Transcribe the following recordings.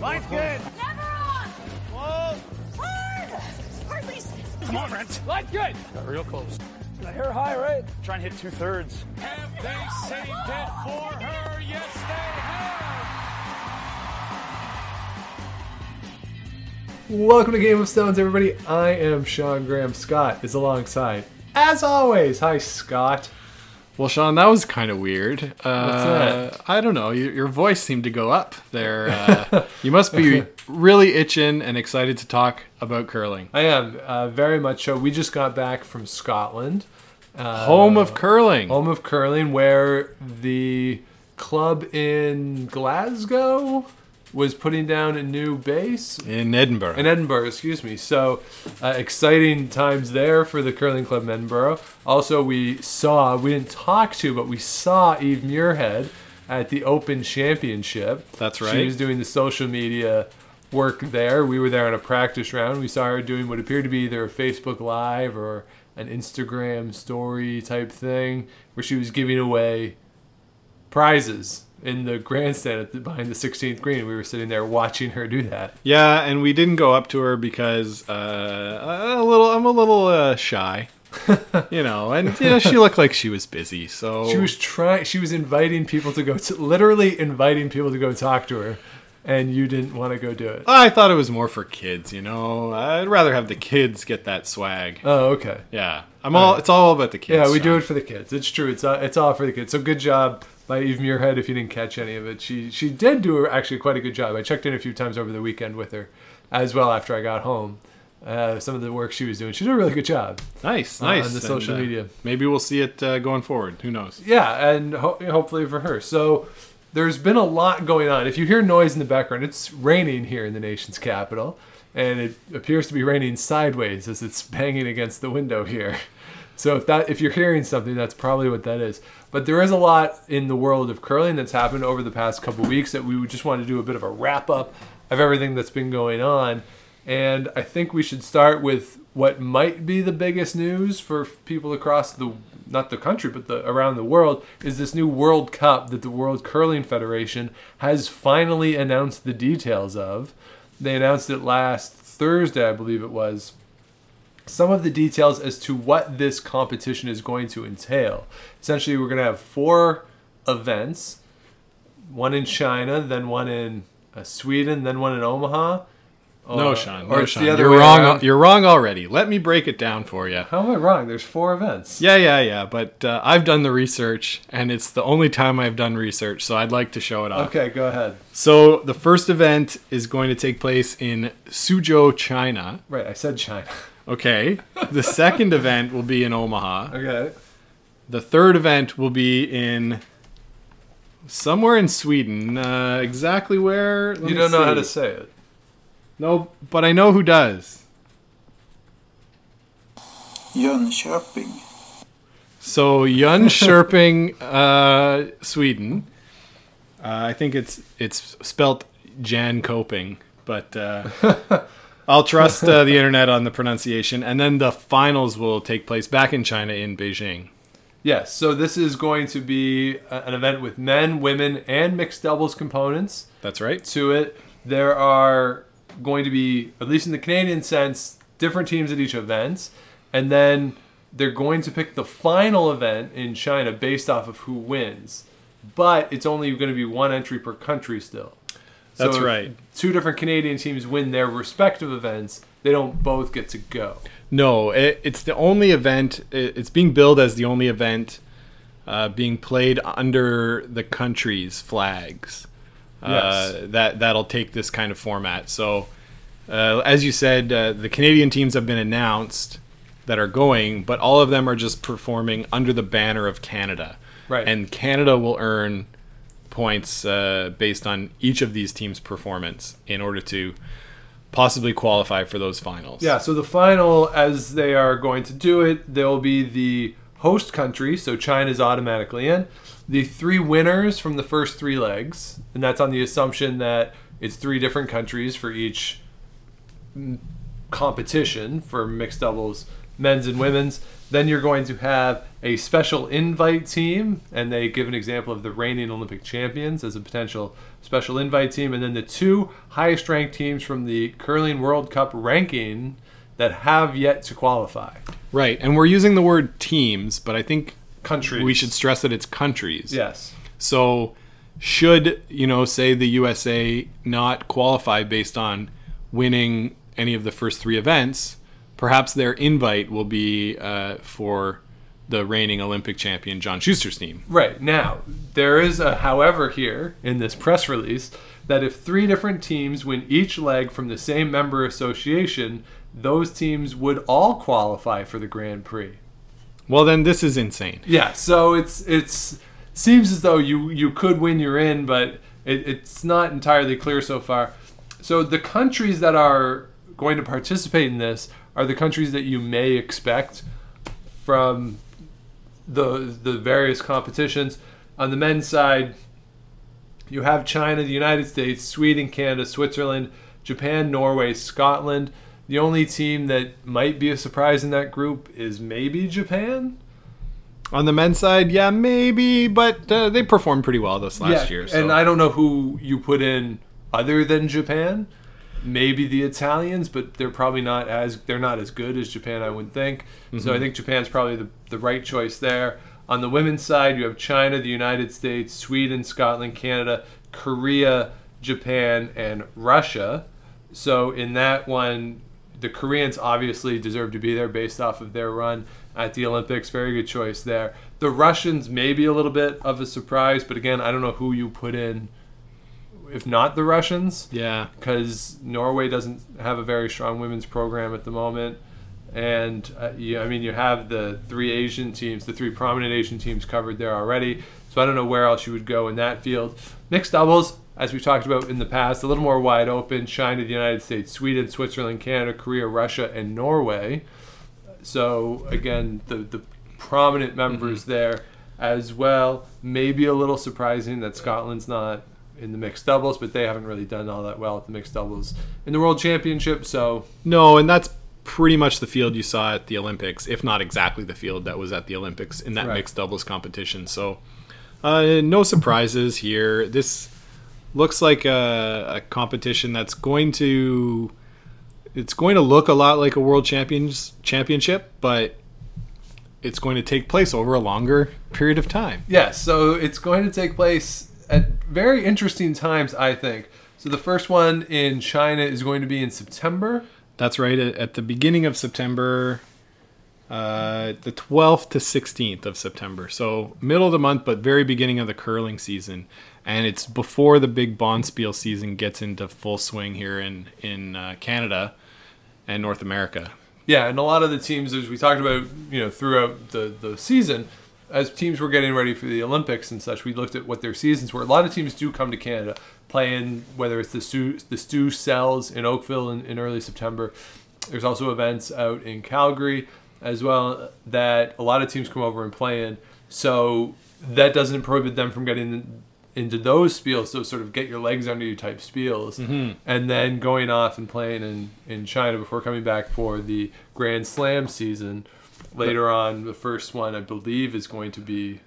Line's good. Never on! Whoa. Hard! Hardly. Come on, Brent. Line's good. Got real close. The hair high, right? Try and hit two thirds. Have they saved it for her? Yes, they have. Welcome to Game of Stones, everybody. I am Sean Graham. Scott is alongside, as always. Hi, Scott. Well, Sean, that was kind of weird. Uh, that? I don't know. Your, your voice seemed to go up there. Uh, you must be really itching and excited to talk about curling. I am uh, very much so. We just got back from Scotland, uh, Home of curling. home of curling, where the club in Glasgow was putting down a new base in Edinburgh. in Edinburgh, excuse me. So uh, exciting times there for the curling club in Edinburgh. Also, we saw we didn't talk to, but we saw Eve Muirhead at the Open Championship. That's right. She was doing the social media work there. We were there on a practice round. We saw her doing what appeared to be either a Facebook Live or an Instagram story type thing, where she was giving away prizes in the grandstand at the, behind the 16th green. We were sitting there watching her do that. yeah, and we didn't go up to her because uh, a little. I'm a little uh, shy, you know, and you know she looked like she was busy. So She was trying. She was inviting people to go. To, literally inviting people to go talk to her, and you didn't want to go do it. I thought it was more for kids. You know, I'd rather have the kids get that swag. Oh, okay. Yeah, I'm all. It's all about the kids. Yeah, we do it for the kids. It's true. It's all, it's all for the kids. So good job by Eve Muirhead. If you didn't catch any of it, she she did do actually quite a good job. I checked in a few times over the weekend with her, as well after I got home. Uh, some of the work she was doing, she did a really good job. Nice, uh, nice. on the And, social uh, media. Maybe we'll see it uh, going forward. Who knows? Yeah, and ho- hopefully for her. So there's been a lot going on. If you hear noise in the background, it's raining here in the nation's capital, and it appears to be raining sideways as it's banging against the window here. So if that if you're hearing something, that's probably what that is. But there is a lot in the world of curling that's happened over the past couple weeks that we just want to do a bit of a wrap up of everything that's been going on. And I think we should start with what might be the biggest news for people across the not the country but the around the world is this new World Cup that the World Curling Federation has finally announced the details of. They announced it last Thursday, I believe it was some of the details as to what this competition is going to entail. Essentially, we're going to have four events one in China, then one in uh, Sweden, then one in Omaha. No, Sean. No, Sean. You're wrong. around. You're wrong already. Let me break it down for you. How am I wrong? There's four events. Yeah, yeah, yeah. But uh, I've done the research, and it's the only time I've done research, so I'd like to show it off. Okay, go ahead. So the first event is going to take place in Suzhou, China. Right, I said China. Okay. The second event will be in Omaha. Okay. The third event will be in somewhere in Sweden. Uh, exactly where? Let You don't know how to say it. No, but I know who does. Jönköping. So Jönköping, uh, Sweden. Uh, I think it's it's spelt Jan Coping, but uh, I'll trust uh, the internet on the pronunciation. And then the finals will take place back in China in Beijing. Yes, so this is going to be a- an event with men, women, and mixed doubles components. That's right. to it. There are going to be, at least in the Canadian sense, different teams at each event, and then they're going to pick the final event in China based off of who wins. But it's only going to be one entry per country still. That's right. Two different Canadian teams win their respective events. They don't both get to go. No, it, it's the only event. It, it's being billed as the only event uh, being played under the country's flags. Uh, Yes. that that'll take this kind of format. So, uh, as you said, uh, the Canadian teams have been announced that are going, but all of them are just performing under the banner of Canada. Right. And Canada will earn points uh, based on each of these teams' performance in order to possibly qualify for those finals. Yeah, so the final, as they are going to do it, they'll be the host country, so China's automatically in. The three winners from the first three legs, and that's on the assumption that it's three different countries for each competition for mixed doubles men's and women's. Then you're going to have a special invite team, and they give an example of the reigning Olympic champions as a potential special invite team, and then the two highest ranked teams from the Curling World Cup ranking that have yet to qualify. Right, and we're using the word teams, but I think Countries. we should stress that it's countries. Yes. So, should you know, say the USA not qualify based on winning any of the first three events, perhaps their invite will be uh, for the reigning Olympic champion John Shuster's team. Right. Now, there is a however here in this press release that if three different teams win each leg from the same member association, those teams would all qualify for the Grand Prix. Well, then this is insane. Yeah, so it's it's seems as though you you could win you're in, but it, it's not entirely clear so far. So the countries that are going to participate in this are the countries that you may expect from the the various competitions. On the men's side, you have China, the United States, Sweden, Canada, Switzerland, Japan, Norway, Scotland. The only team that might be a surprise in that group is maybe Japan. On the men's side, yeah, maybe, but uh, they performed pretty well this last year. So. And I don't know who you put in other than Japan. Maybe the Italians, but they're probably not as they're not as good as Japan, I would think. So Mm-hmm. I think Japan's probably the, the right choice there. On the women's side, you have China, the United States, Sweden, Scotland, Canada, Korea, Japan, and Russia. So in that one, the Koreans obviously deserve to be there based off of their run at the Olympics. Very good choice there. The Russians may be a little bit of a surprise, but again, I don't know who you put in. If not the Russians, yeah, because Norway doesn't have a very strong women's program at the moment. And uh, you, I mean, you have the three Asian teams, the three prominent Asian teams covered there already. So I don't know where else you would go in that field. Mixed doubles, as we've talked about in the past, a little more wide open. China, the United States, Sweden, Switzerland, Canada, Korea, Russia, and Norway. So again, the the prominent members there as well. Maybe a little surprising that Scotland's not in the mixed doubles, but they haven't really done all that well at the mixed doubles in the World Championship. So no, and that's pretty much the field you saw at the Olympics, if not exactly the field that was at the Olympics in that Right. mixed doubles competition. So, uh, no surprises here. This looks like a, a competition that's going to it's going to look a lot like a world champions championship, but it's going to take place over a longer period of time. Yes, so it's going to take place at very interesting times, I think. So the first one in China is going to be in September. That's right. At the beginning of September, uh, the 12th to 16th of September. So middle of the month, but very beginning of the curling season. And it's before the big Bonspiel season gets into full swing here in in uh, Canada and North America. Yeah, and a lot of the teams, as we talked about, you know, throughout the, the season, as teams were getting ready for the Olympics and such, we looked at what their seasons were. A lot of teams do come to Canada, playing whether it's the Stu, the Stu Sells in Oakville in, in early September. There's also events out in Calgary as well that a lot of teams come over and play in. So that doesn't prohibit them from getting into those spiels, those sort of get your legs under you type spiels, mm-hmm. and then going off and playing in, in China before coming back for the Grand Slam season. Later on, the first one, I believe, is going to be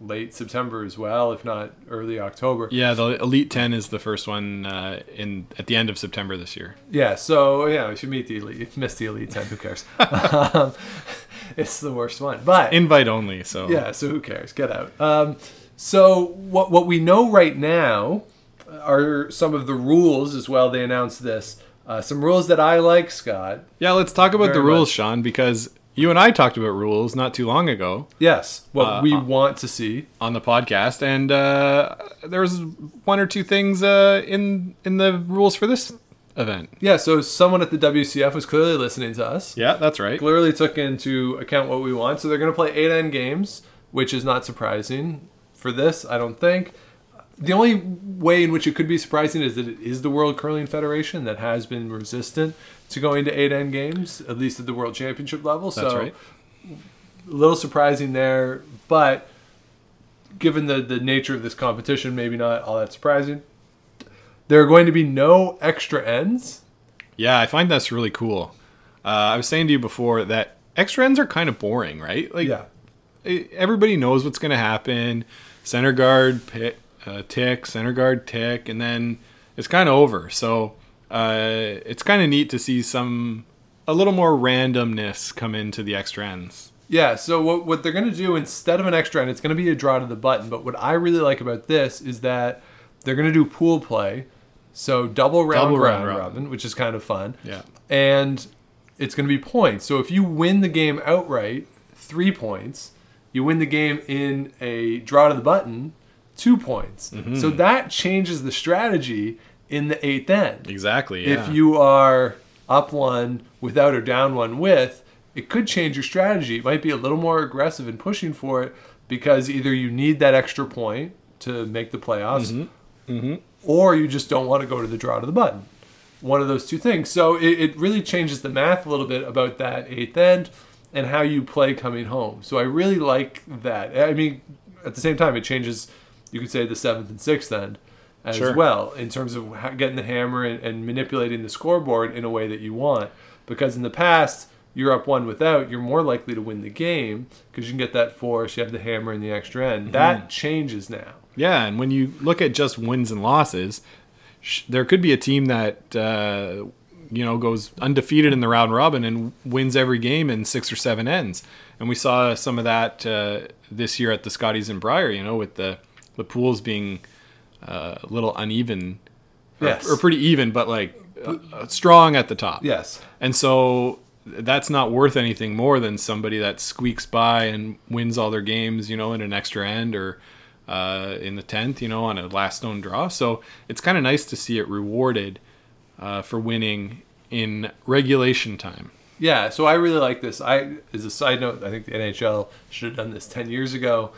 late September as well, if not early October. Yeah, the Elite 10 is the first one uh, in at the end of September this year. Yeah, so yeah, we should meet the elite. Miss the elite ten. Who cares? um, it's the worst one, but Invite only, so yeah. So who cares? Get out. Um, so what what we know right now are some of the rules as well. They announced this. Uh, some rules that I like, Scott. Yeah, let's talk about the rules, much. Sean, because you and I talked about rules not too long ago. Yes, what Uh, we uh, want to see. on the podcast, and uh, there was one or two things uh, in in the rules for this event. Yeah, so someone at the WCF was clearly listening to us. Yeah, that's right. clearly took into account what we want. So they're going to play eight end games, which is not surprising for this, I don't think. The only way in which it could be surprising is that it is the World Curling Federation that has been resistant to going to eight end games, at least at the World Championship level. That's so right. a little surprising there, but given the, the nature of this competition, maybe not all that surprising. There are going to be no extra ends. Yeah, I find that's really cool. Uh, I was saying to you before that extra ends are kind of boring, right? Like Yeah. everybody knows what's going to happen. Center guard pick, uh, tick, center guard tick, and then it's kind of over. So uh, it's kind of neat to see some a little more randomness come into the extra ends. Yeah, so what, what they're going to do instead of an extra end, it's going to be a draw to the button. But what I really like about this is that they're going to do pool play. So double round, Double round round robin. robin, which is kind of fun. Yeah. And it's going to be points. So if you win the game outright, three points. You win the game in a draw to the button, two points. Mm-hmm. So that changes the strategy in the eighth end. Exactly. Yeah. If you are up one without or down one with, it could change your strategy. It might be a little more aggressive in pushing for it because either you need that extra point to make the playoffs, mm-hmm. Mm-hmm. or you just don't want to go to the draw to the button. One of those two things. So it, it really changes the math a little bit about that eighth end and how you play coming home. So I really like that. I mean, at the same time, it changes, you could say, the seventh and sixth end as Sure. well in terms of getting the hammer and, and manipulating the scoreboard in a way that you want. Because in the past, you're up one without, you're more likely to win the game because you can get that force, you have the hammer and the extra end. That changes now. Yeah, and when you look at just wins and losses, sh- there could be a team that uh, you know goes undefeated in the round robin and wins every game in six or seven ends. And we saw some of that uh, this year at the Scotties and Brier. You know, with the the pools being uh, a little uneven, or, Yes. or pretty even, but like uh, uh, strong at the top. Yes. And so that's not worth anything more than somebody that squeaks by and wins all their games, you know, in an extra end or uh, in the 10th, you know, on a last stone draw. So it's kind of nice to see it rewarded uh, for winning in regulation time. Yeah, so I really like this. I, as a side note, I think the NHL should have done this ten years ago.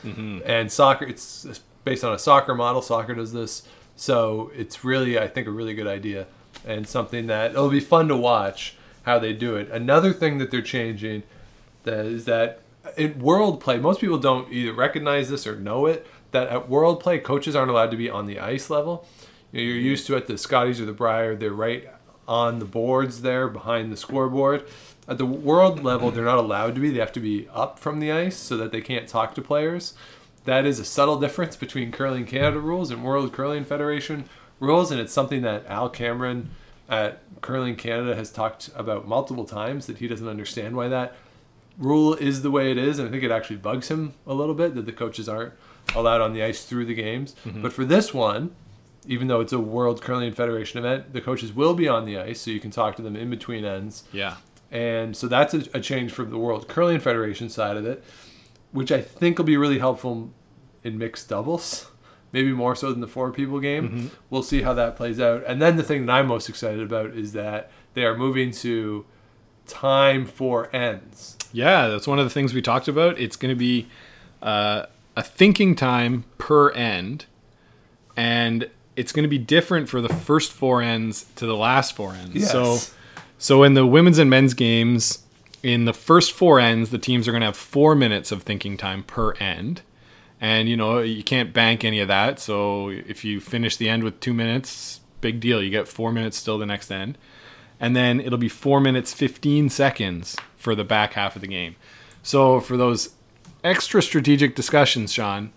And soccer, it's based on a soccer model. Soccer does this, so it's really, I think, a really good idea and something that it'll be fun to watch how they do it. Another thing that they're changing that is that in world play, most people don't either recognize this or know it. That at world play, coaches aren't allowed to be on the ice level. You know, you're mm-hmm. used to at the Scotties or the Brier, they're right on the boards there behind the scoreboard. At the world level, they're not allowed to be. They have to be up from the ice so that they can't talk to players. That is a subtle difference between Curling Canada rules and World Curling Federation rules, and it's something that Al Cameron at Curling Canada has talked about multiple times that he doesn't understand why that rule is the way it is, and I think it actually bugs him a little bit that the coaches aren't allowed on the ice through the games. Mm-hmm. But for this one, even though it's a World Curling Federation event, the coaches will be on the ice, so you can talk to them in between ends. Yeah. And so that's a, a change from the World Curling Federation side of it, which I think will be really helpful in mixed doubles, maybe more so than the four people game. We'll see how that plays out. And then the thing that I'm most excited about is that they are moving to time for ends. Yeah, that's one of the things we talked about. It's going to be uh, a thinking time per end, and it's going to be different for the first four ends to the last four ends. Yes. So, so in the women's and men's games, in the first four ends, the teams are going to have four minutes of thinking time per end. And you know you can't bank any of that. So if you finish the end with two minutes, big deal. You get four minutes still the next end and then it'll be four minutes 15 seconds for the back half of the game. So for those extra strategic discussions, Sean,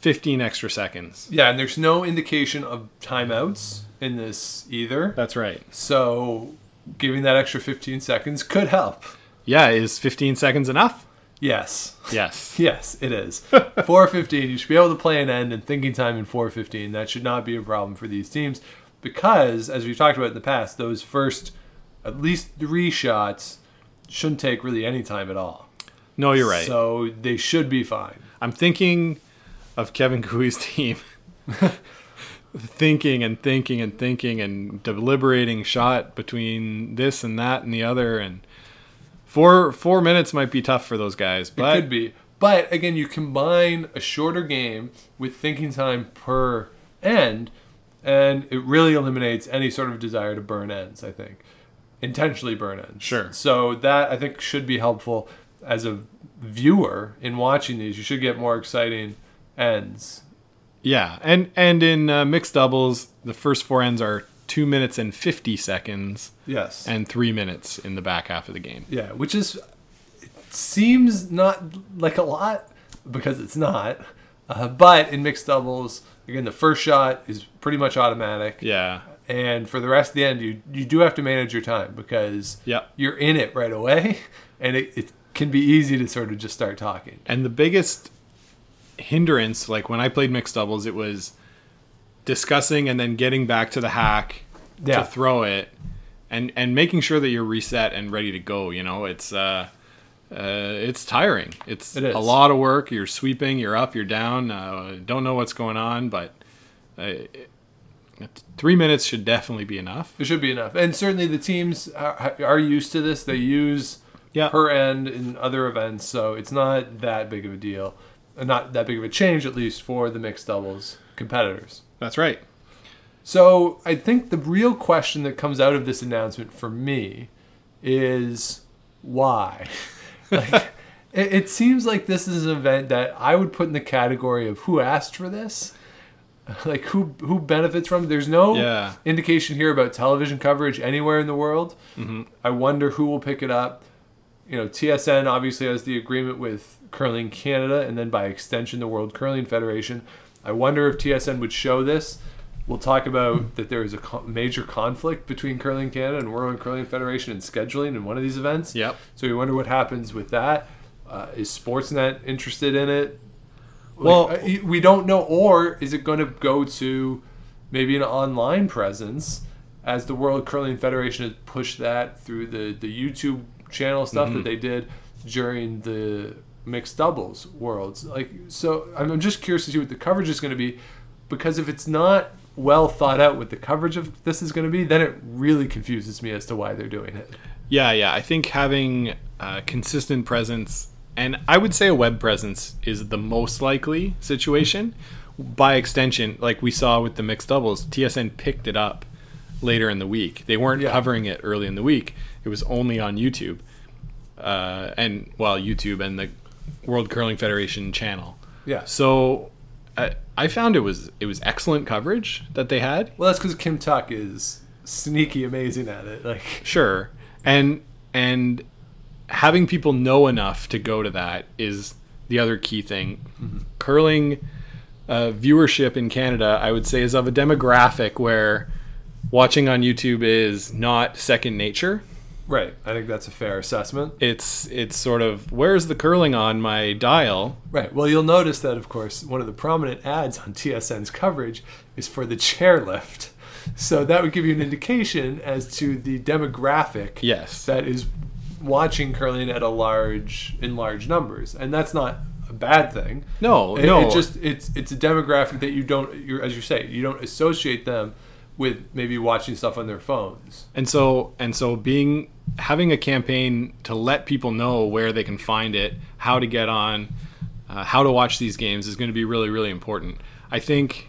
15 extra seconds. Yeah, and there's no indication of timeouts in this either. That's right. So giving that extra 15 seconds could help. Yeah, is 15 seconds enough? Yes. Yes. Yes, it is. 415, you should be able to play an end and thinking time in 415. That should not be a problem for these teams because, as we've talked about in the past, those first at least three shots shouldn't take really any time at all. No, you're right. So they should be fine. I'm thinking of Kevin Koe's team. thinking and thinking and thinking and deliberating shot between this and that and the other and four four minutes might be tough for those guys but It could be. But again, you combine a shorter game with thinking time per end, and it really eliminates any sort of desire to burn ends, I think. Intentionally burn ends. Sure. So that I think should be helpful as a viewer in watching these. You should get more exciting ends. Yeah, and and in uh, mixed doubles, the first four ends are two minutes and fifty seconds, Yes. and three minutes in the back half of the game. yeah, which is seems not like a lot because it's not. Uh, but in mixed doubles, again, the first shot is pretty much automatic. Yeah. And for the rest of the end, you you do have to manage your time because Yep. you're in it right away, and it, it can be easy to sort of just start talking. And the biggest hindrance, like when I played mixed doubles, it was discussing and then getting back to the hack Yeah. to throw it, and and making sure that you're reset and ready to go. You know, it's uh, uh, it's tiring. It's It is. a lot of work. You're sweeping. You're up. You're down. Uh, don't know what's going on, but. Uh, it- Three minutes should definitely be enough. It should be enough, and certainly the teams are, are used to this. They use Yeah. per end in other events, so it's not that big of a deal, Uh, not that big of a change at least for the mixed doubles competitors. That's right. So I think the real question that comes out of this announcement for me is why. like, it, it seems like this is an event that I would put in the category of who asked for this. Like who who benefits from it? There's no Yeah. indication here about television coverage anywhere in the world. Mm-hmm. I wonder who will pick it up. You know, TSN obviously has the agreement with Curling Canada, and then by extension, the World Curling Federation. I wonder if TSN would show this. We'll talk about that there is a co- major conflict between Curling Canada and World Curling Federation in scheduling in one of these events. Yep. So you wonder what happens with that. Uh, is Sportsnet interested in it? Well- uh, we don't know. Or is it going to go to maybe an online presence as the World Curling Federation has pushed that through the, the YouTube channel stuff Mm-hmm. that they did during the mixed doubles worlds. Like, so I'm just curious to see what the coverage is going to be because if it's not well thought out what the coverage of this is going to be, then it really confuses me as to why they're doing it. Yeah, yeah. I think having a consistent presence, and I would say a web presence, is the most likely situation. By extension, like we saw with the mixed doubles, TSN picked it up later in the week. They weren't Yeah. covering it early in the week. It was only on YouTube, uh, and well, YouTube and the World Curling Federation channel. Yeah. So I, I found it was it was excellent coverage that they had. Well, that's because Kim Tuck is sneaky amazing at it. Like, Sure. And and having people know enough to go to that is the other key thing. Curling uh, viewership in Canada, I would say, is of a demographic where watching on YouTube is not second nature. Right. I think that's a fair assessment. It's it's sort of where's the curling on my dial? Right. Well, you'll notice that, of course, one of the prominent ads on TSN's coverage is for the chairlift. So that would give you an indication as to the demographic Yes. that is watching curling at a large in large numbers, and that's not a bad thing. No, It, no. it just it's it's a demographic that you don't, you're, as you say, you don't associate them with maybe watching stuff on their phones. And so and so being having a campaign to let people know where they can find it, how to get on, uh, how to watch these games is going to be really really important. I think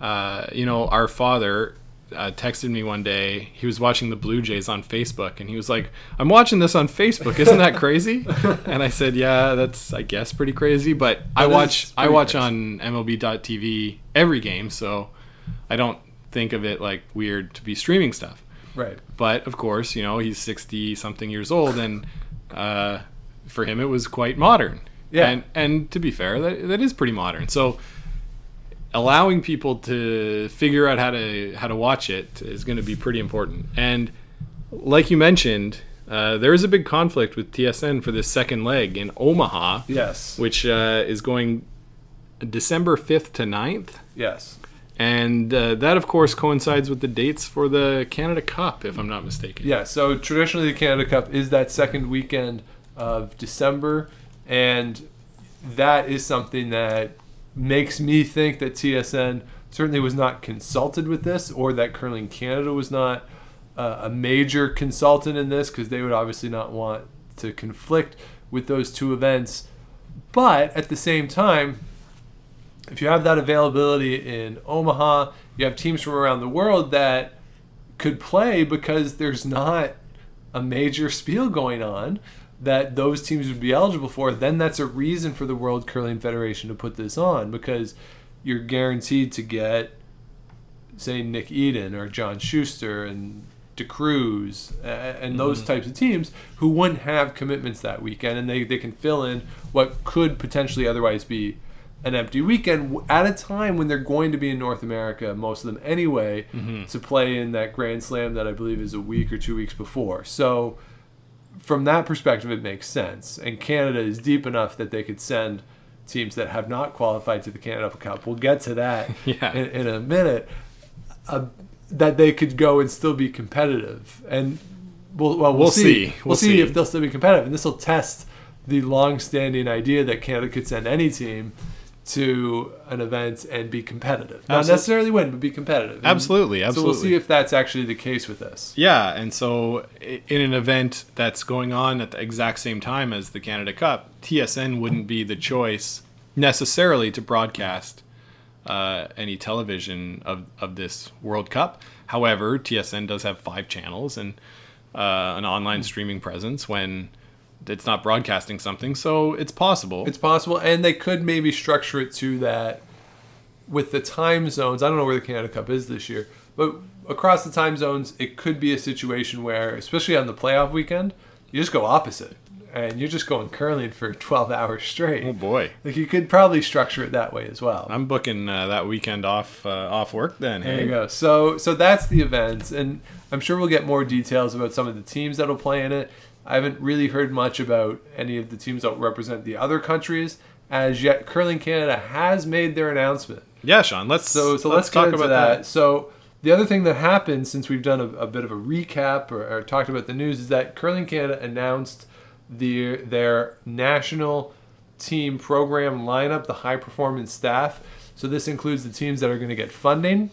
uh, you know our father uh, texted me one day. He was watching the Blue Jays on Facebook, and he was like, "I'm watching this on Facebook. Isn't that crazy?" and I said, "Yeah, that's I guess pretty crazy, but I watch I watch crazy. on MLB.TV every game, so I don't think of it like weird to be streaming stuff." Right. But of course, you know, he's 60 something years old and uh, for him it was quite modern. Yeah. And and to be fair, that, that is pretty modern. So allowing people to figure out how to how to watch it is going to be pretty important. And like you mentioned, uh, there is a big conflict with TSN for this second leg in Omaha, Yes. which uh, is going December 5th to 9th. Yes. And uh, that, of course, coincides with the dates for the Canada Cup, if I'm not mistaken. Yeah, so traditionally the Canada Cup is that second weekend of December, and that is something that makes me think that TSN certainly was not consulted with this, or that Curling Canada was not uh, a major consultant in this, because they would obviously not want to conflict with those two events. But at the same time, if you have that availability in Omaha, you have teams from around the world that could play because there's not a major spiel going on that those teams would be eligible for, then that's a reason for the World Curling Federation to put this on because you're guaranteed to get, say, Nik Edin or John Shuster and DeCruz uh, and those types of teams who wouldn't have commitments that weekend, and they, they can fill in what could potentially otherwise be an empty weekend at a time when they're going to be in North America, most of them anyway, to play in that Grand Slam that I believe is a week or two weeks before. So, from that perspective, it makes sense. And Canada is deep enough that they could send teams that have not qualified to the Canada Cup. We'll get to that Yeah. in, in a minute. Uh, that they could go and still be competitive, and we'll well we'll, We'll see. see. We'll, We'll see, see. if they'll still be competitive, and this will test the long-standing idea that Canada could send any team to an event and be competitive, not Absolute- necessarily win, but be competitive. And Absolutely, So we'll see if that's actually the case with this. Yeah, and so in an event that's going on at the exact same time as the Canada Cup, TSN wouldn't be the choice necessarily to broadcast uh, any television of, of this World Cup. However, TSN does have five channels and uh, an online streaming presence when it's not broadcasting something, so it's possible. It's possible, and they could maybe structure it to that with the time zones. I don't know where the Canada Cup is this year, but across the time zones, it could be a situation where, especially on the playoff weekend, you just go opposite, and you're just going curling for 12 hours straight. oh boy, Like you could probably structure it that way as well. I'm booking uh, that weekend off uh, off work then. There Hey, you go. So so that's the events, and I'm sure we'll get more details about some of the teams that'll play in it. I haven't really heard much about any of the teams that represent the other countries as yet. Curling Canada has made their announcement, yeah, Sean. Let's so so let's, talk get into about that. that. So the other thing that happened since we've done a, a bit of a recap or, or talked about the news is that Curling Canada announced the their national team program lineup, the high performance staff. So this includes the teams that are going to get funding,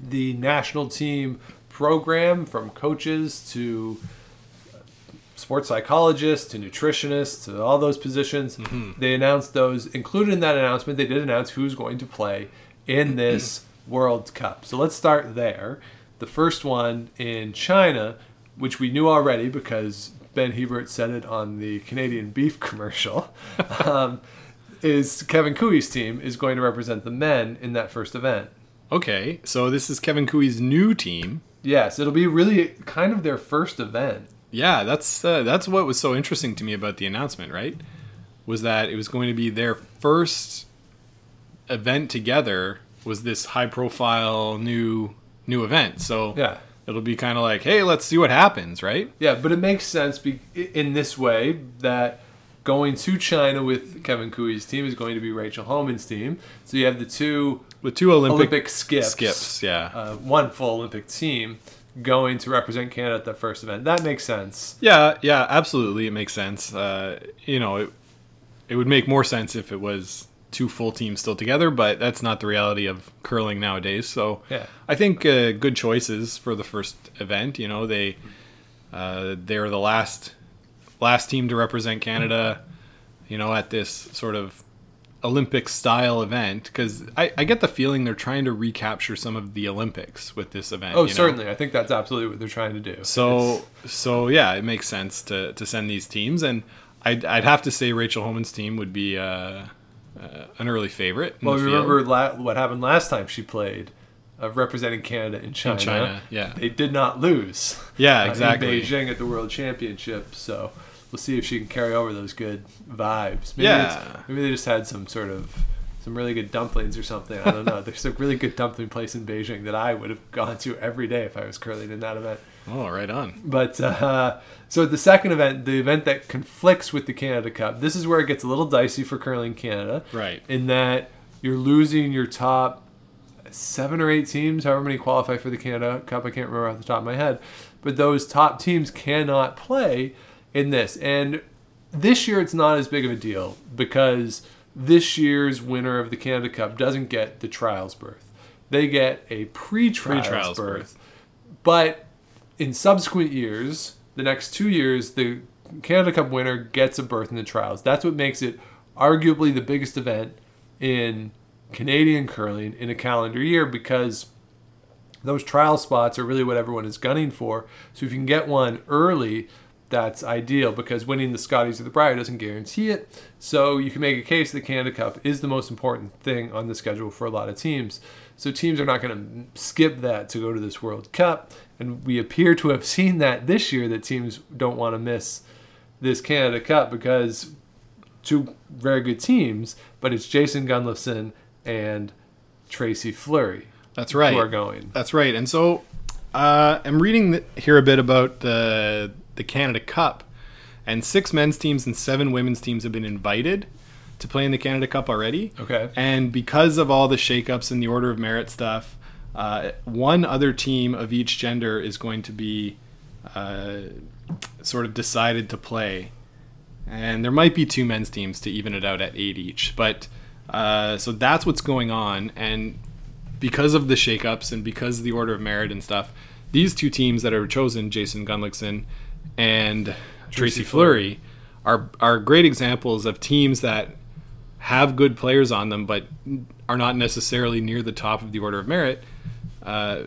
the national team program from coaches to sports psychologists to nutritionists to all those positions. They announced those. Included in that announcement, they did announce who's going to play in this World Cup. So let's start there. The first one in China, which we knew already because Ben Hebert said it on the Canadian beef commercial, um, is Kevin Koe's team is going to represent the men in that first event. Okay, so this is Kevin Koe's new team. Yes, it'll be really kind of their first event. Yeah, that's uh, that's what was so interesting to me about the announcement, right? Was that it was going to be their first event together was this high profile new new event. So Yeah. it'll be kind of like, hey, let's see what happens, right? Yeah, but it makes sense be- in this way that going to China with Kevin Koe's team is going to be Rachel Homan's team. So you have the two With two Olympic, Olympic, skips, skips, yeah. uh, one full Olympic team going to represent Canada at the first event. That makes sense. Yeah, yeah, absolutely, it makes sense. Uh, you know, it it would make more sense if it was two full teams still together, but that's not the reality of curling nowadays. So Yeah. I think uh, good choices for the first event. You know, they uh, they're the last last team to represent Canada. You know, at this sort of Olympic style event, because I, I get the feeling they're trying to recapture some of the Olympics with this event. Oh, you know? certainly. I think that's absolutely what they're trying to do. So so yeah, it makes sense to, to send these teams, and I'd, I'd have to say Rachel Homan's team would be uh, uh, an early favorite. Well, remember la- what happened last time she played, uh, representing Canada in China. China, yeah. they did not lose. Yeah, uh, exactly. In Beijing at the World Championship, so we'll see if she can carry over those good vibes. Maybe Yeah. it's- maybe they just had some sort of some really good dumplings or something. I don't know. There's a really good dumpling place in Beijing that I would have gone to every day if I was curling in that event. Oh, right on. But uh, so the second event, the event that conflicts with the Canada Cup, this is where it gets a little dicey for curling Canada. Right. In that you're losing your top seven or eight teams, however many qualify for the Canada Cup. I can't remember off the top of my head. But those top teams cannot play in this. And this year it's not as big of a deal because this year's winner of the Canada Cup doesn't get the trials berth. They get a pre-trials, Pre-trials berth. berth. But in subsequent years, the next two years, the Canada Cup winner gets a berth in the trials. That's what makes it arguably the biggest event in Canadian curling in a calendar year because those trial spots are really what everyone is gunning for. So if you can get one early, that's ideal because winning the Scotties or the Brier doesn't guarantee it. So you can make a case the Canada Cup is the most important thing on the schedule for a lot of teams. So teams are not going to skip that to go to this World Cup. And we appear to have seen that this year that teams don't want to miss this Canada Cup because two very good teams, but it's Jason Gunnlaugson and Tracy Fleury That's right. who are going. That's right. And so uh, I'm reading here a bit about the the Canada Cup, and six men's teams and seven women's teams have been invited to play in the Canada Cup already. Okay. And because of all the shakeups and the order of merit stuff, uh, one other team of each gender is going to be uh, sort of decided to play. And there might be two men's teams to even it out at eight each. But uh, so that's what's going on. And because of the shakeups and because of the order of merit and stuff, these two teams that are chosen, Jason Gunnlaugson and Tracy, Fleury, are are great examples of teams that have good players on them, but are not necessarily near the top of the order of merit uh,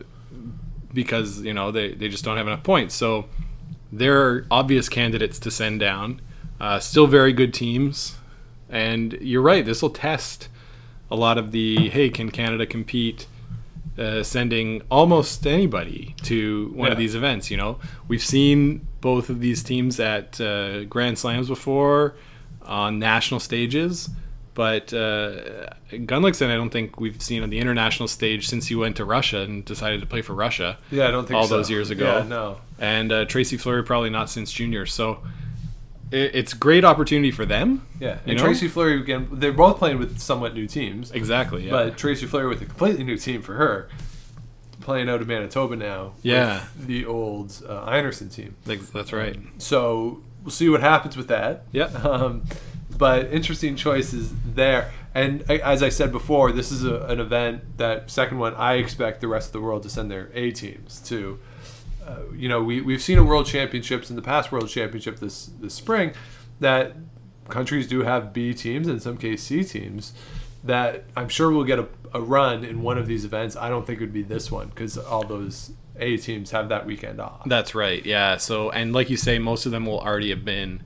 because you know they, they just don't have enough points. So they're obvious candidates to send down. Uh, still very good teams, and you're right. This will test a lot of the hey, can Canada compete? Uh, sending almost anybody to one of these events. You know, we've seen both of these teams at uh, Grand Slams before on national stages, but uh, Gunnlaugson, I don't think we've seen on the international stage since he went to Russia and decided to play for Russia. Yeah, I don't think all so. those years ago. Yeah, no. And uh, Tracy Fleury probably not since junior. So it's a great opportunity for them. Yeah, You and know? Tracy Fleury again. They're both playing with somewhat new teams, Exactly. Yeah. but Tracy Fleury with a completely new team for her, playing out of Manitoba now. Yeah. with the old uh, Einarson team. That's right. So we'll see what happens with that. Yeah. Um, but interesting choices there. And as I said before, this is a, an event that second one I expect the rest of the world to send their A teams to. Uh, you know, we we've seen in World Championships in the past World Championship this this spring that countries do have B teams in some case C teams that I'm sure will get a, a run in one of these events. I don't think it would be this one because all those A teams have that weekend off. That's right. Yeah. So, and like you say, most of them will already have been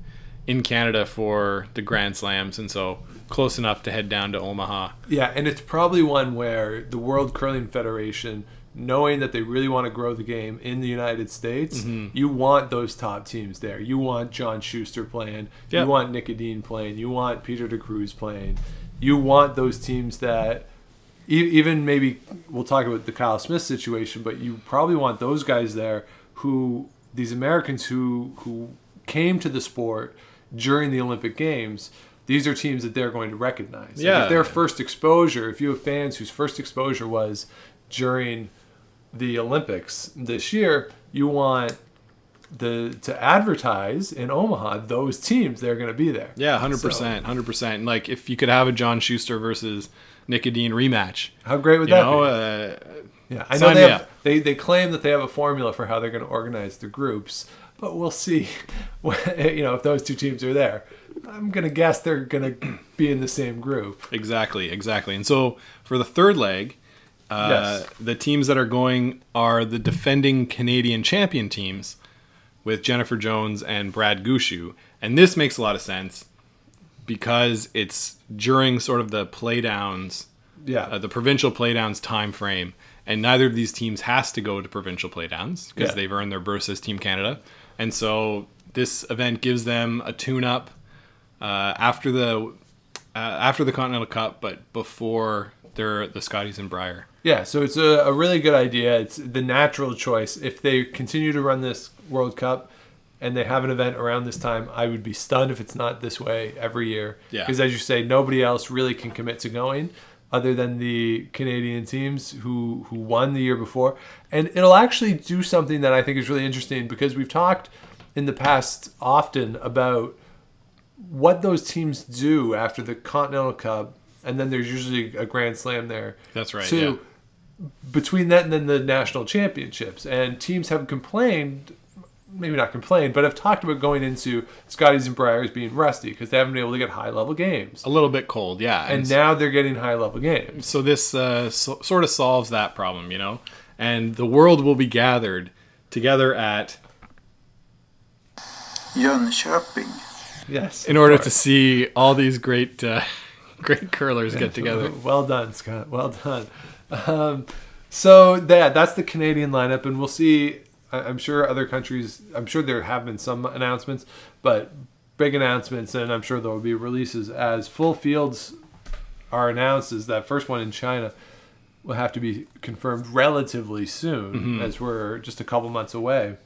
in Canada for the Grand Slams, and so close enough to head down to Omaha. Yeah, and it's probably one where the World Curling Federation, knowing that they really want to grow the game in the United States, Mm-hmm. you want those top teams there. You want John Shuster playing. Yeah. You want Nik Edin playing. You want Peter De Cruz playing. You want those teams that, e- even maybe we'll talk about the Kyle Smith situation, but you probably want those guys there who these Americans who who came to the sport during the Olympic Games. These are teams that they're going to recognize. Like, Yeah. if their first exposure, if you have fans whose first exposure was during the Olympics this year, you want the to advertise in Omaha those teams they're going to be there. Yeah, hundred percent, hundred percent. Like if you could have a John Shuster versus Nik Edin rematch, How great would you that know, be? uh, Yeah, I know they have, they they claim that they have a formula for how they're going to organize the groups, but we'll see. you know, if those two teams are there, I'm going to guess they're going to be in the same group. Exactly, exactly. And so for the third leg, uh, Yes. the teams that are going are the defending Canadian champion teams with Jennifer Jones and Brad Gushue. And this makes a lot of sense because it's during sort of the playdowns, Yeah, uh, the provincial playdowns time frame. And neither of these teams has to go to provincial playdowns because Yeah. they've earned their berth as Team Canada. And so this event gives them a tune-up uh, after the uh, after the Continental Cup, but before they're the Scotties and Brier. Yeah, so it's a, a really good idea. It's the natural choice. If they continue to run this World Cup and they have an event around this time, I would be stunned if it's not this way every year. Yeah. Because as you say, nobody else really can commit to going other than the Canadian teams who who won the year before. And it'll actually do something that I think is really interesting because we've talked in the past often about what those teams do after the Continental Cup, and then there's usually a Grand Slam there. That's right, too between that and then the national championships. And teams have complained, maybe not complained, but have talked about going into Scotties and Briers being rusty because they haven't been able to get high level games. A little bit cold, yeah. And now they're getting high level games. so this uh, so, sort of solves that problem, you know. And the world will be gathered together at Jönköping. Yes. in order to see all these great uh, great curlers get together. Well done, Scott. Well done. Um, so that that's the Canadian lineup, and we'll see I'm sure other countries. I'm sure there have been some announcements, but big announcements, and I'm sure there will be releases as full fields are announced. Is that first one in China will have to be confirmed relatively soon, as we're just a couple months away.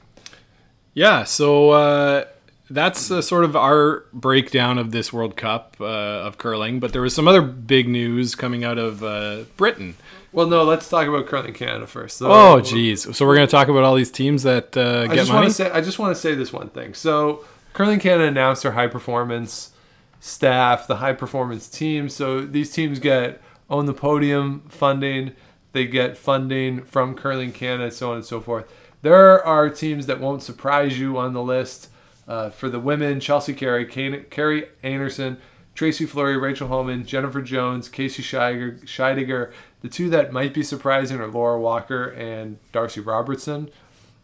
Yeah, so uh, that's uh, sort of our breakdown of this World Cup uh, of curling. But there was some other big news coming out of uh, Britain. Well, no, let's talk about curling Canada first. So, Oh, geez. So we're going to talk about all these teams that uh, I get just money. want to say I just want to say this one thing. So Curling Canada announced their high performance staff, the high performance team. So these teams get own the podium funding, they get funding from Curling Canada, so on and so forth. There are teams that won't surprise you on the list. Uh, for the women, Chelsea Carey, Kane- Kerri Einarson, Tracy Fleury, Rachel Homan, Jennifer Jones, Casey Scheiger, Scheidegger. The two that might be surprising are Laura Walker and Darcy Robertson.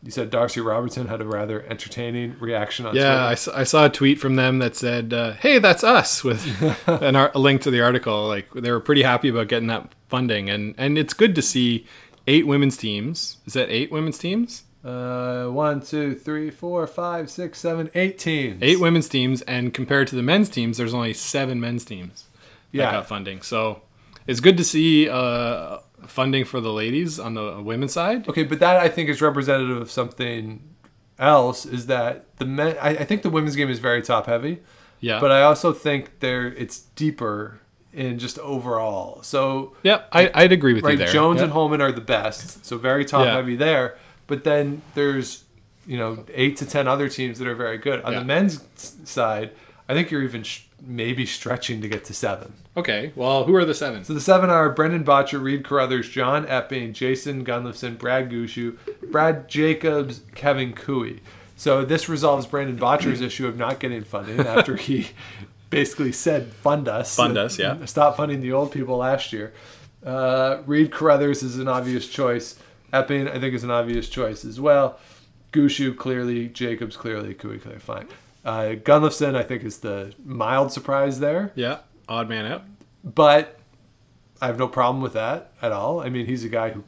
You said Darcy Robertson had a rather entertaining reaction on Twitter. Yeah, I, I saw a tweet from them that said, uh, "Hey, that's us," with an ar- a link to the article. Like they were pretty happy about getting that funding, and and it's good to see eight women's teams. Is that eight women's teams? Uh, one, two, three, four, five, six, seven, eight teams. Eight women's teams, and compared to the men's teams, there's only seven men's teams that Yeah. got funding. So it's good to see uh, funding for the ladies on the women's side. Okay, but that I think is representative of something else. Is that the men? I, I think the women's game is very top heavy, Yeah, but I also think there it's deeper in just overall. So yeah, I, I'd agree with you there. Jones Yeah. and Homan are the best, so very top Yeah. heavy there. But then there's you know eight to ten other teams that are very good on Yeah. the men's side. I think you're even sh- maybe stretching to get to seven. Okay, well, who are the seven? So the seven are Brendan Bottcher, Reed Carruthers, John Epping, Jason Gunnlaugson, Brad Gushue, Brad Jacobs, Kevin Koe. So this resolves Brandon Bottcher's issue of not getting funding after he basically said fund us. Fund us, yeah. Stop funding the old people last year. Uh, Reed Carruthers is an obvious choice. Epping, I think, is an obvious choice as well. Gushue, clearly. Jacobs, clearly. Koe, clearly. Fine. Uh, Gunnlaugson, I think, is the mild surprise there Yeah, odd man out. but I have no problem with that at all. I mean, he's a guy who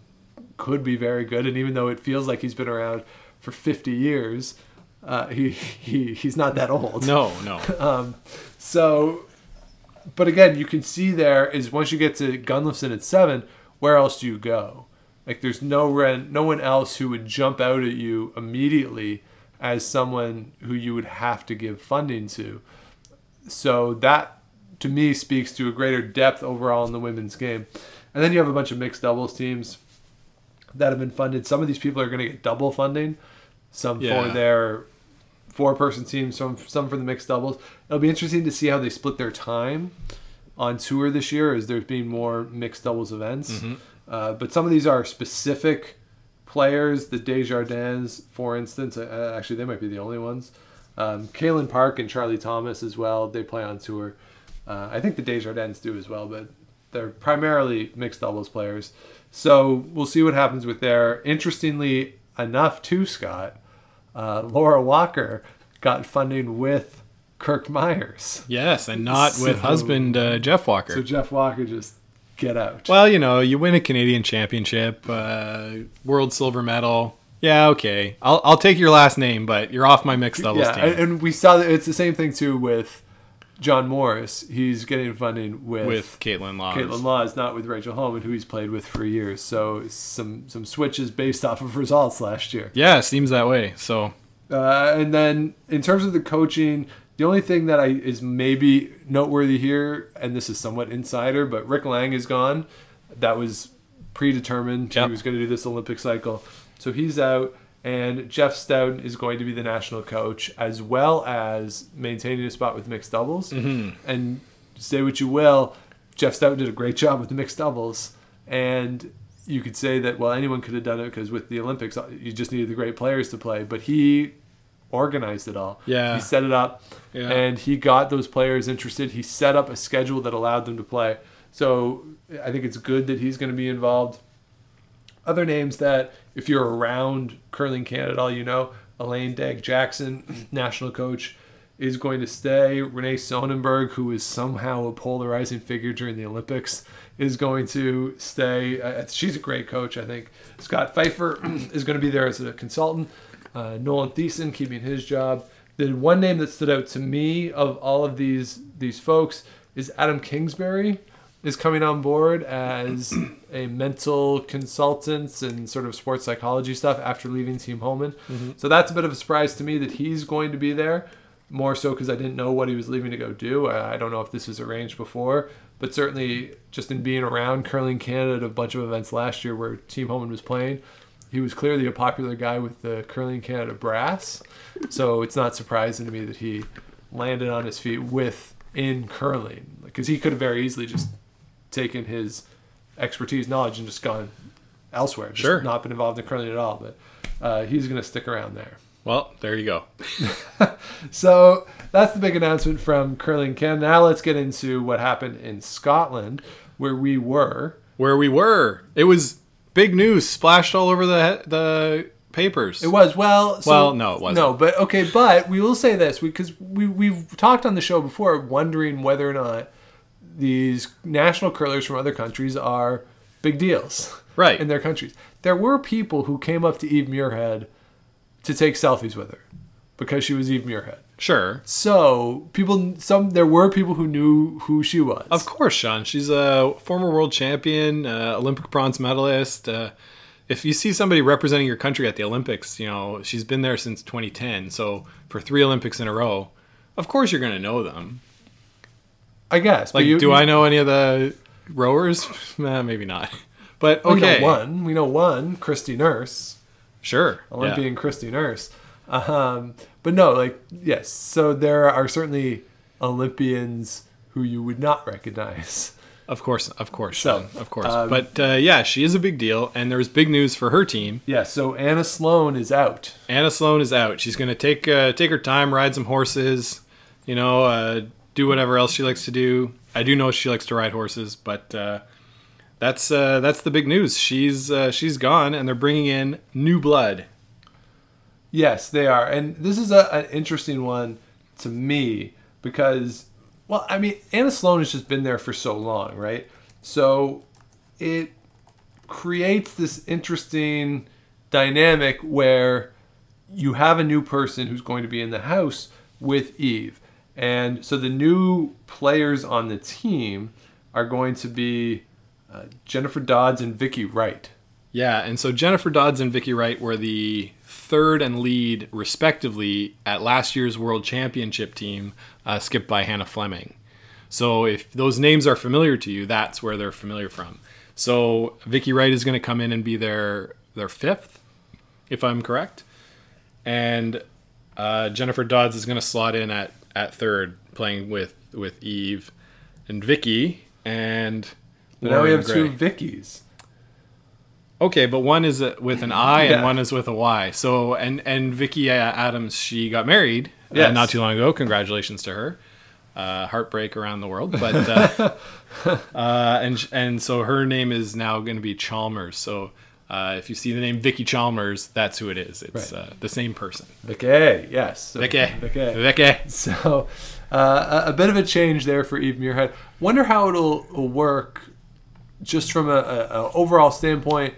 could be very good, and even though it feels like he's been around for 50 years, uh, he, he he's not that old. No, no. So, but again, you can see there is once you get to Gunnlaugson at seven, where else do you go? Like, there's no rent, no one else who would jump out at you immediately as someone who you would have to give funding to. So that to me speaks to a greater depth overall in the women's game. And then you have a bunch of mixed doubles teams that have been funded. Some of these people are going to get double funding, some Yeah. for their four person teams, some some for the mixed doubles. It'll be interesting to see how they split their time on tour this year as there's being more mixed doubles events. Mm-hmm. Uh, but some of these are specific players. The Desjardins, for instance, uh, actually they might be the only ones. Um, Kalynn Park and Charley Thomas as well. They play on tour. Uh, I think the Desjardins do as well, but they're primarily mixed doubles players. So we'll see what happens with there. Interestingly enough, too, Scott, uh, Laura Walker got funding with Kirk Muyres. Yes, and not with husband uh, Jeff Walker. So Jeff Walker just get out. well, you know, you win a Canadian championship, uh, world silver medal. Yeah, okay. I'll, I'll take your last name, but you're off my mixed doubles yeah, team. and, and we saw that it's the same thing too with John Morris. He's getting funding with, with Kaitlyn Lawes. Kaitlyn Lawes, not with Rachel Homan, who he's played with for years. So some some switches based off of results last year. Yeah, seems that way. So, Uh, and then in terms of the coaching, the only thing that I is maybe noteworthy here, and this is somewhat insider, but Rick Lang is gone. That was predetermined. Yep. He was going to do this Olympic cycle, so he's out. And Jeff Stoughton is going to be the national coach, as well as maintaining a spot with mixed doubles. Mm-hmm. And say what you will, Jeff Stoughton did a great job with the mixed doubles, and you could say that well anyone could have done it because with the Olympics you just needed the great players to play, but he organized it all. Yeah. he set it up, Yeah. and he got those players interested. He set up a schedule that allowed them to play. So I think it's good that he's going to be involved. Other names that if you're around curling Canada, all you know, Elaine Dagg-Jackson, national coach. is going to stay. Renee Sonnenberg, who is somehow a polarizing figure during the Olympics, is going to stay. Uh, she's a great coach, I think. Scott Pfeifer is going to be there as a consultant. Uh, Nolan Thiessen keeping his job. The one name that stood out to me of all of these these folks is Adam Kingsbury is coming on board as a mental consultant and sort of sports psychology stuff after leaving Team Homan. So that's a bit of a surprise to me that he's going to be there. More so because I didn't know what he was leaving to go do. I, I don't know if this was arranged before, but certainly just in being around Curling Canada at a bunch of events last year where Team Homan was playing, he was clearly a popular guy with the Curling Canada brass. So it's not surprising to me that he landed on his feet with in curling because he could have very easily just taken his expertise, knowledge, and just gone elsewhere. Just Sure. not been involved in curling at all. But uh, he's going to stick around there. Well, there you go. So that's the big announcement from Curling Canada. Now let's get into what happened in Scotland, where we were. Where we were, it was big news, splashed all over the the papers. It was well. So, Well, no, it wasn't. No, but okay, but we will say this because we we've talked on the show before, wondering whether or not these national curlers from other countries are big deals, Right. In their countries, there were people who came up to Eve Muirhead to take selfies with her because she was Eve Muirhead. Sure. So people, some there were people who knew who she was. Of course, Sean. She's a former world champion, uh, Olympic bronze medalist. Uh, if you see somebody representing your country at the Olympics, you know, she's been there since 2010. So for three Olympics in a row, of course you're going to know them. I guess. Like, you- do I know any of the rowers? Eh, maybe not. But We okay. know one. We know one. Christy Nurse. Sure. yeah. Olympian Christy Nurse. Um, but no, like yes. So there are certainly Olympians who you would not recognize. Of course, of course, So, of course. um, but uh, yeah, she is a big deal, and there's big news for her team. Yeah. So Anna Sloan is out. Anna Sloan is out. She's going to take uh, take her time, ride some horses, you know, uh, do whatever else she likes to do. I do know she likes to ride horses, but uh, that's uh, that's the big news. She's uh, she's gone, and they're bringing in new blood. Yes, they are, and this is a, an interesting one to me because, well, I mean, Anna Sloan has just been there for so long, right? So it creates this interesting dynamic where you have a new person who's going to be in the house with Eve, and so the new players on the team are going to be uh, Jennifer Dodds and Vicky Wright. Yeah, and so Jennifer Dodds and Vicky Wright were the third and lead, respectively, at last year's World Championship team, uh, skipped by Hannah Fleming. So if those names are familiar to you, that's where they're familiar from. So Vicky Wright is going to come in and be their their fifth, if I'm correct, and uh, Jennifer Dodds is going to slot in at at third, playing with with Eve and Vicky and. Now we have two Gray. Vickies. Okay, but one is uh, with an I Yeah. and one is with a Y. So and and Vicky uh, Adams, she got married uh, not too long ago. Congratulations to her. Uh, heartbreak around the world, but uh, uh, and and so her name is now going to be Chalmers. So uh, if you see the name Vicky Chalmers, that's who it is. It's Right. uh, the same person. Vicky, yes. So- Vicky, Vicky. Vicky. So uh, a, a bit of a change there for Eve Muirhead. Wonder how it'll work just from a, a, a overall standpoint.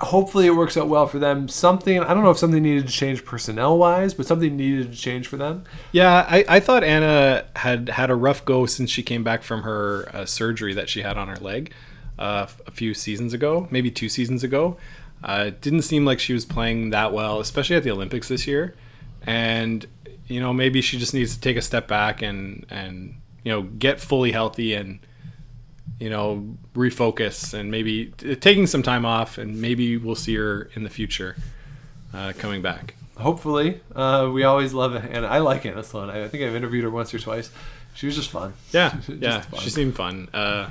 Hopefully it works out well for them. Something I don't know if something needed to change personnel wise, but something needed to change for them. Yeah, I, I thought Anna had had a rough go since she came back from her uh, surgery that she had on her leg uh, a few seasons ago, maybe two seasons ago. Uh, it didn't seem like she was playing that well, especially at the Olympics this year. And you know, maybe she just needs to take a step back and and you know get fully healthy and you know refocus and maybe t- taking some time off and maybe we'll see her in the future uh, coming back. Hopefully, uh, we always love Anna. I like Anna Sloan. I, I think I've interviewed her once or twice. She was just fun. Yeah, Just yeah, fun. she seemed fun. Uh,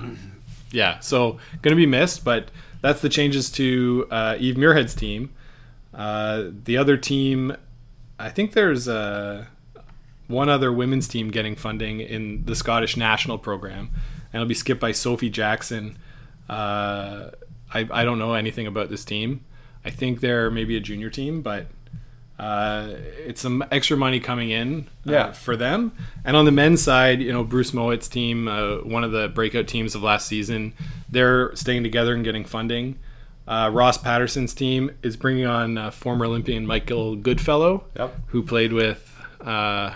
yeah, so gonna be missed, but that's the changes to uh, Eve Muirhead's team. Uh, the other team, I think there's uh, one other women's team getting funding in the Scottish national program, and it'll be skipped by Sophie Jackson. Uh, I, I don't know anything about this team. I think they're maybe a junior team, but uh, it's some extra money coming in uh, Yeah. for them. And on the men's side, you know, Bruce Mowat's team, uh, one of the breakout teams of last season, they're staying together and getting funding. Uh, Ross Paterson's team is bringing on uh, former Olympian Michael Goodfellow, Yep. who played with, uh,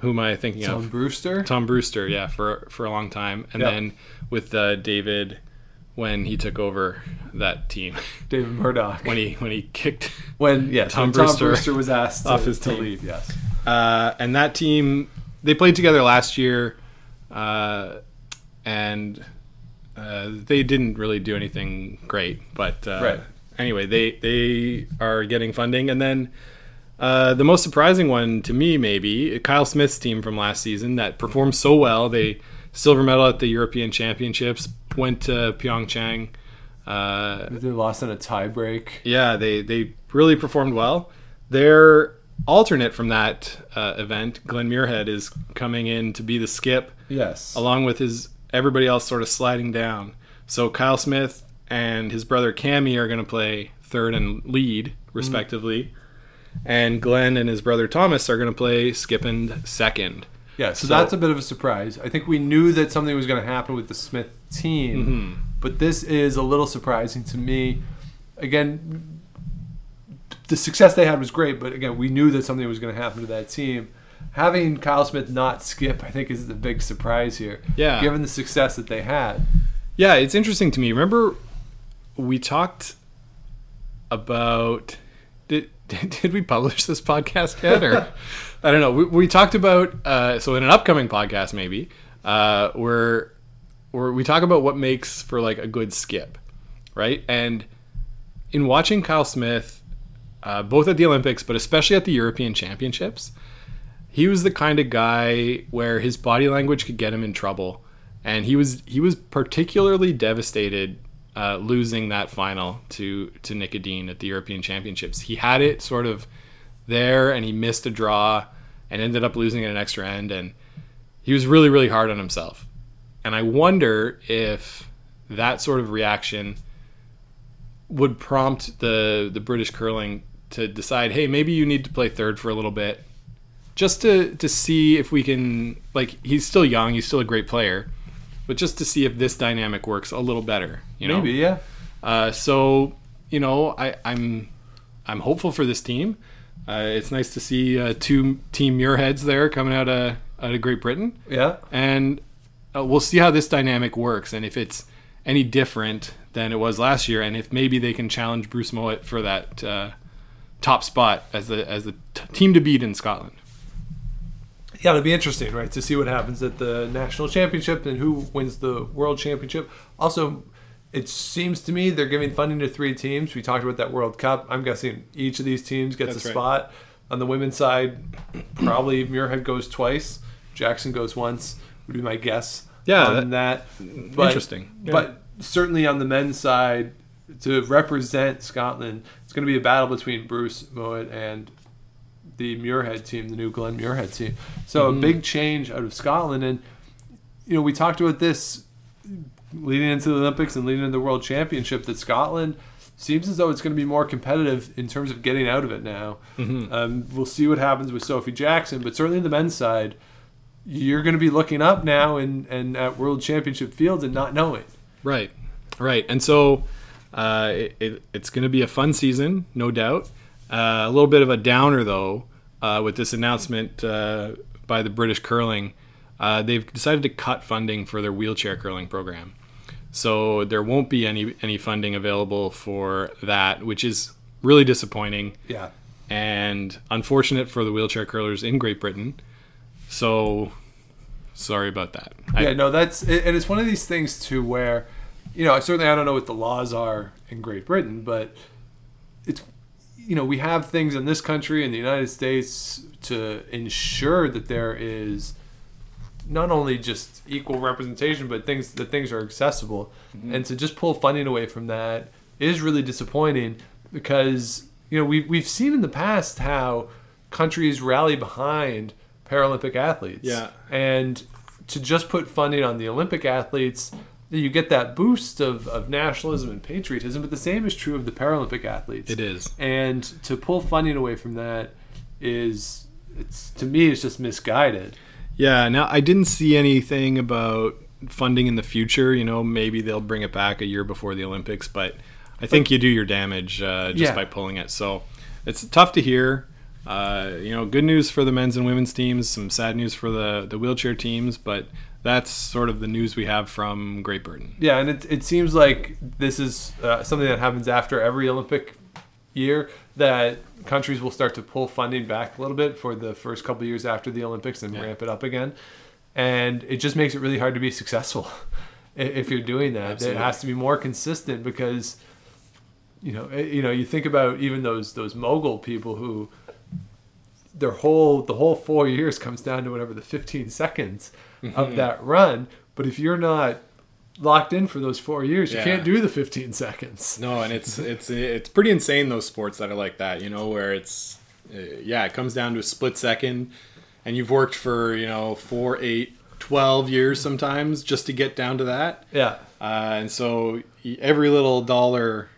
who am I thinking Tom of? Tom Brewster. Tom Brewster, yeah, for for a long time, and Yep. then with uh, David when he took over that team David Murdoch. when he when he kicked when yes, Tom Tom Brewster Brewster was asked to, off his to team. leave. Yes. uh, and that team they played together last year, uh, and uh, they didn't really do anything great. But uh, Right. anyway, they they are getting funding, and then. Uh, the most surprising one to me, maybe Kyle Smith's team from last season that performed so well. They silver medal at the European Championships, went to Pyeongchang. Uh, They lost in a tiebreak. yeah, they they really performed well. Their alternate from that uh, event, Glen Muirhead, is coming in to be the skip, Yes. along with his everybody else sort of sliding down. So Kyle Smith and his brother Cammy are going to play third and lead, respectively, and Glen and his brother Thomas are going to play skip and second. Yeah, so, So- that's a bit of a surprise. I think we knew that something was going to happen with the Smith team, Mm-hmm. but this is a little surprising to me. Again, the success they had was great, but again, we knew that something was going to happen to that team. Having Kyle Smith not skip, I think, is the big surprise here. Yeah. Given the success that they had. Yeah, it's interesting to me. Remember, we talked about did did we publish this podcast yet, or I don't know. We, we talked about uh, so in an upcoming podcast maybe uh, where where we talk about what makes for like a good skip, right? And in watching Kyle Smith, uh, both at the Olympics, but especially at the European Championships, he was the kind of guy where his body language could get him in trouble, and he was he was particularly devastated uh, losing that final to to Nik Edin at the European Championships. He had it sort of there, and he missed a draw, and ended up losing at an extra end, and he was really really hard on himself. And I wonder if that sort of reaction would prompt the the British curling to decide, hey, maybe you need to play third for a little bit, just to to see if we can. Like, he's still young, he's still a great player, but just to see if this dynamic works a little better. You know, Maybe, yeah. uh, so you know, I, I'm I'm hopeful for this team. Uh, it's nice to see uh, two Team Muirheads there coming out of out of Great Britain Yeah. and uh, we'll see how this dynamic works and if it's any different than it was last year and if maybe they can challenge Bruce Mowat for that uh, top spot as the as the t- team to beat in Scotland. Yeah, it'll be interesting, right, to see what happens at the national championship and who wins the world championship. Also, it seems to me they're giving funding to three teams. We talked about that World Cup. I'm guessing each of these teams gets That's a right. spot. On the women's side, probably Muirhead goes twice, Jackson goes once. Would be my guess. Yeah, on that. But, Interesting. Yeah. But certainly on the men's side, to represent Scotland, it's going to be a battle between Bruce Mowat and the Muirhead team, the new Glen Muirhead team. So Mm-hmm. a big change out of Scotland, and you know we talked about this leading into the Olympics and leading into the World Championship. That Scotland seems as though it's going to be more competitive in terms of getting out of it now. Mm-hmm. Um, we'll see what happens with Sophie Jackson, but certainly the men's side, you're going to be looking up now and and at World Championship fields and not knowing. Right, right. And so uh, it, it, it's going to be a fun season, no doubt. Uh, a little bit of a downer, though, uh, with this announcement uh, by the British Curling. Uh, they've decided to cut funding for their wheelchair curling program. So there won't be any, any funding available for that, which is really disappointing Yeah. and unfortunate for the wheelchair curlers in Great Britain. So sorry about that. I- yeah, no, that's and it's one of these things too where, you know, certainly I don't know what the laws are in Great Britain, but it's you know we have things in this country in the United States to ensure that there is not only just equal representation, but things that things are accessible, mm-hmm. and to just pull funding away from that is really disappointing because you know we we've seen in the past how countries rally behind Paralympic athletes, Yeah. and to just put funding on the Olympic athletes, you get that boost of, of nationalism and patriotism, but the same is true of the Paralympic athletes. It is. And to pull funding away from that is, it's to me, it's just misguided. Yeah, now I didn't see anything about funding in the future. You know, maybe they'll bring it back a year before the Olympics, but I think you do your damage uh, just Yeah. by pulling it. So it's tough to hear. Uh, you know, good news for the men's and women's teams, some sad news for the, the wheelchair teams, but that's sort of the news we have from Great Britain. Yeah, and it, it seems like this is uh, something that happens after every Olympic year that countries will start to pull funding back a little bit for the first couple of years after the Olympics and Yeah. ramp it up again. And it just makes it really hard to be successful if you're doing that. Absolutely. It has to be more consistent because you know, you know, you think about even those those mogul people who their whole the whole 4 years comes down to whatever the 15 seconds Mm-hmm. of that run, but if you're not locked in for those 4 years, you can't do the 15 seconds. No, and it's it's it's pretty insane those sports that are like that. You know, where it's uh, yeah, it comes down to a split second, and you've worked for you know four, eight, twelve years sometimes just to get down to that. Yeah. Uh, and so every little dollar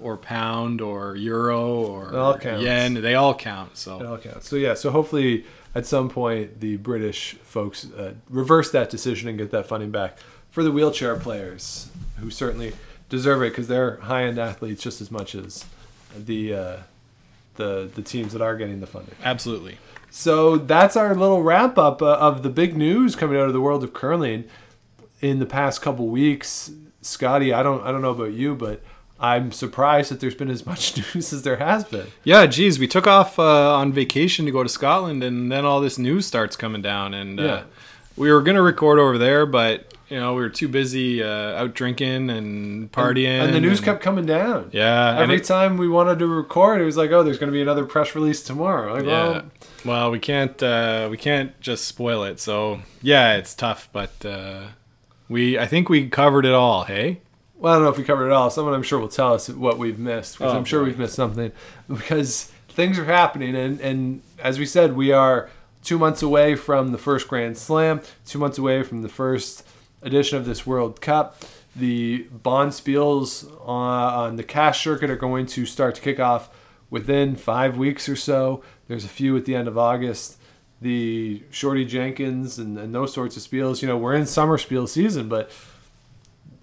or pound or euro or yen, they all count. So It all counts. So yeah, so hopefully at some point the British folks uh, reverse that decision and get that funding back for the wheelchair players, who certainly deserve it because they're high-end athletes just as much as the uh, the the teams that are getting the funding. absolutely. So that's our little wrap up uh, of the big news coming out of the world of curling in the past couple weeks. Scotty, I don't I don't know about you, but I'm surprised that there's been as much news as there has been. Yeah, geez, we took off uh, on vacation to go to Scotland, and then all this news starts coming down, and uh, we were gonna record over there, but you know we were too busy uh, out drinking and partying, and the news and- kept coming down. Yeah, and Every it- time we wanted to record, it was like, oh, there's going to be another press release tomorrow. Like, Yeah. well, Well, we can't uh, we can't just spoil it. So yeah, it's tough, but uh, we I think we covered it all. Hey, well, I don't know if we covered it all. Someone I'm sure will tell us what we've missed because Oh, I'm sure boy. we've missed something because things are happening. And, and as we said, we are two months away from the first Grand Slam, two months away from the first edition of this World Cup. The bonspiels on, on the cash circuit are going to start to kick off within five weeks or so. There's a few at the end of August. The Shorty Jenkins and, and those sorts of spiels. You know, we're in summer spiel season, but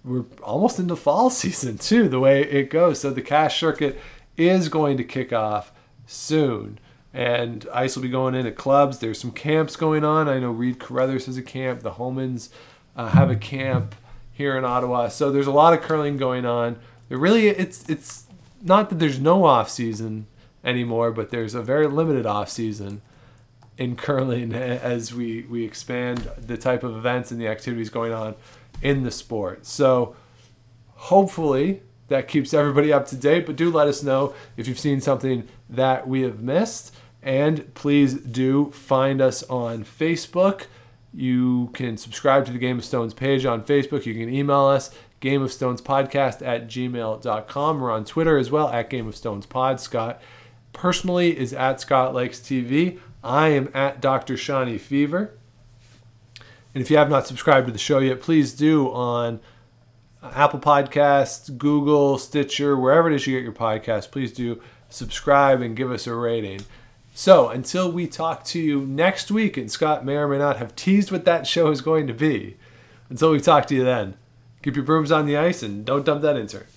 we're almost into fall season too, the way it goes. So the cash circuit is going to kick off soon. And ice will be going into clubs. There's some camps going on. I know Reed Carruthers has a camp. The Homans uh, have a camp here in Ottawa. So there's a lot of curling going on. There really, it's it's not that there's no off season anymore, but there's a very limited off season in curling as we, we expand the type of events and the activities going on in the sport. So hopefully that keeps everybody up to date, but do let us know if you've seen something that we have missed. And please do find us on Facebook. You can subscribe to the Game of Stones page on Facebook. You can email us, Game of Stones Podcast at gmail.com. We're on Twitter as well at Game of Stones Pod. Scott personally is at Scott Likes TV. I am at Dr. Shawnee Fever. And if you have not subscribed to the show yet, please do on Apple Podcasts, Google, Stitcher, wherever it is you get your podcast. Please do subscribe and give us a rating. So until we talk to you next week, and Scott may or may not have teased what that show is going to be, until we talk to you then, keep your brooms on the ice and don't dump that insert.